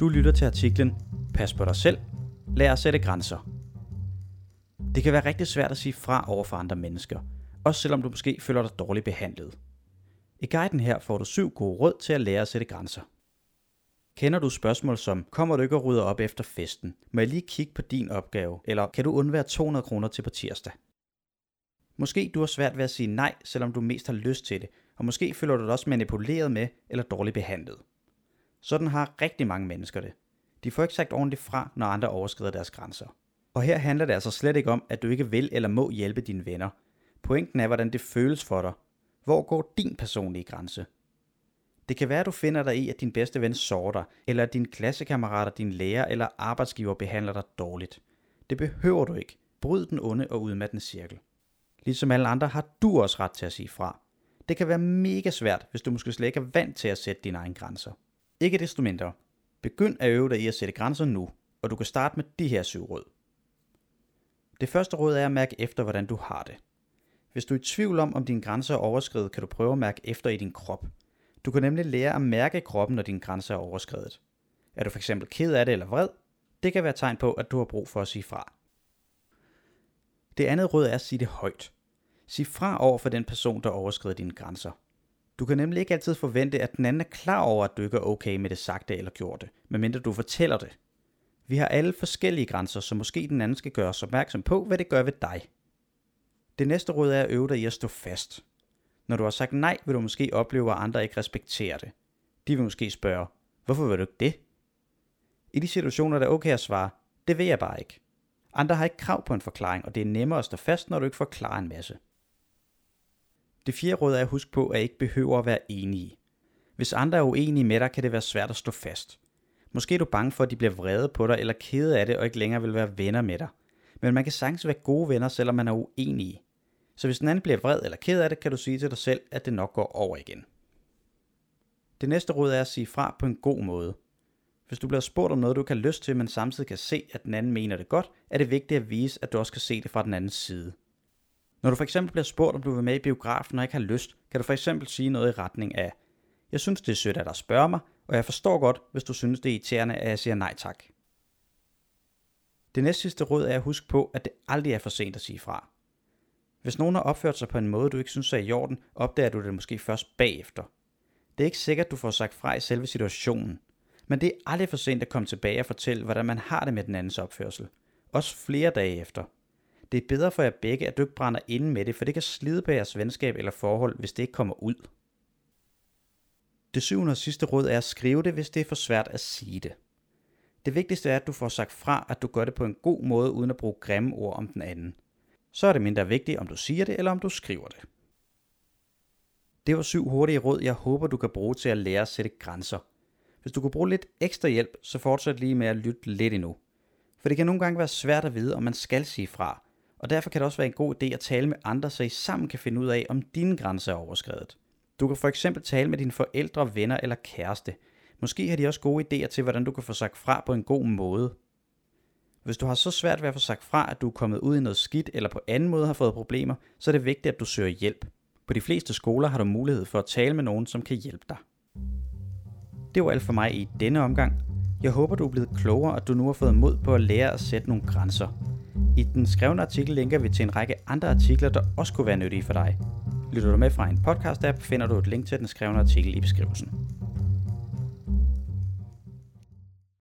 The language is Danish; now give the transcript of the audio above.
Du lytter til artiklen Pas på dig selv. Lær at sætte grænser. Det kan være rigtig svært at sige fra over for andre mennesker, også selvom du måske føler dig dårligt behandlet. I guiden her får du syv gode råd til at lære at sætte grænser. Kender du spørgsmål som, kommer du ikke og rydder op efter festen? Må jeg lige kigge på din opgave? Eller kan du undvære 200 kroner til på tirsdag? Måske du har svært ved at sige nej, selvom du mest har lyst til det, og måske føler du dig også manipuleret med eller dårligt behandlet. Sådan har rigtig mange mennesker det. De får ikke sagt ordentligt fra, når andre overskrider deres grænser. Og her handler det altså slet ikke om, at du ikke vil eller må hjælpe dine venner. Pointen er, hvordan det føles for dig. Hvor går din personlige grænse? Det kan være, at du finder dig i, at din bedste ven sårer dig, eller at dine klassekammerater, din lærer eller arbejdsgiver behandler dig dårligt. Det behøver du ikke. Bryd den onde og udmattende cirkel. Ligesom alle andre har du også ret til at sige fra. Det kan være mega svært, hvis du måske slet ikke er vant til at sætte dine egne grænser. Ikke desto mindre. Begynd at øve dig i at sætte grænser nu, og du kan starte med de her syv råd. Det første råd er at mærke efter, hvordan du har det. Hvis du er i tvivl om, om dine grænser er overskrevet, kan du prøve at mærke efter i din krop. Du kan nemlig lære at mærke kroppen, når dine grænser er overskrevet. Er du fx ked af det eller vred? Det kan være tegn på, at du har brug for at sige fra. Det andet råd er at sige det højt. Sig fra over for den person, der overskrider dine grænser. Du kan nemlig ikke altid forvente, at den anden er klar over, at du ikke er okay med det sagte eller gjorte, medmindre du fortæller det. Vi har alle forskellige grænser, så måske den anden skal gøre os opmærksom på, hvad det gør ved dig. Det næste råd er at øve dig i at stå fast. Når du har sagt nej, vil du måske opleve, at andre ikke respekterer det. De vil måske spørge, hvorfor vil du ikke det? I de situationer er det okay at svare, det vil jeg bare ikke. Andre har ikke krav på en forklaring, og det er nemmere at stå fast, når du ikke forklarer en masse. Det fjerde råd er at huske på, at I ikke behøver at være enige. Hvis andre er uenige med dig, kan det være svært at stå fast. Måske er du bange for, at de bliver vrede på dig eller kede af det og ikke længere vil være venner med dig. Men man kan sagtens være gode venner, selvom man er uenige. Så hvis den anden bliver vred eller ked af det, kan du sige til dig selv, at det nok går over igen. Det næste råd er at sige fra på en god måde. Hvis du bliver spurgt om noget, du kan lyst til, men samtidig kan se, at den anden mener det godt, er det vigtigt at vise, at du også kan se det fra den andens side. Når du for eksempel bliver spurgt, om du vil med i biografen og ikke har lyst, kan du for eksempel sige noget i retning af, jeg synes det er sødt at der spørger mig, og jeg forstår godt, hvis du synes det er irriterende, at jeg siger nej tak. Det næste sidste råd er at huske på, at det aldrig er for sent at sige fra. Hvis nogen har opført sig på en måde, du ikke synes er i orden, opdager du det måske først bagefter. Det er ikke sikkert, at du får sagt fra i selve situationen, men det er aldrig for sent at komme tilbage og fortælle, hvordan man har det med den andens opførsel. Også flere dage efter. Det er bedre for jer begge, at du ikke brænder inde med det, for det kan slide på jeres venskab eller forhold, hvis det ikke kommer ud. Det syvende og sidste råd er at skrive det, hvis det er for svært at sige det. Det vigtigste er, at du får sagt fra, at du gør det på en god måde, uden at bruge grimme ord om den anden. Så er det mindre vigtigt, om du siger det, eller om du skriver det. Det var syv hurtige råd, jeg håber, du kan bruge til at lære at sætte grænser. Hvis du kunne bruge lidt ekstra hjælp, så fortsæt lige med at lytte lidt endnu. For det kan nogle gange være svært at vide, om man skal sige fra, og derfor kan det også være en god idé at tale med andre, så I sammen kan finde ud af, om dine grænser er overskrevet. Du kan for eksempel tale med dine forældre, venner eller kæreste. Måske har de også gode idéer til, hvordan du kan få sagt fra på en god måde. Hvis du har så svært ved at få sagt fra, at du er kommet ud i noget skidt eller på anden måde har fået problemer, så er det vigtigt, at du søger hjælp. På de fleste skoler har du mulighed for at tale med nogen, som kan hjælpe dig. Det var alt for mig i denne omgang. Jeg håber, du er blevet klogere, og at du nu har fået mod på at lære at sætte nogle grænser. I den skrevne artikel linker vi til en række andre artikler, der også kunne være nyttige for dig. Lytter du med fra en podcast-app, finder du et link til den skrevne artikel i beskrivelsen.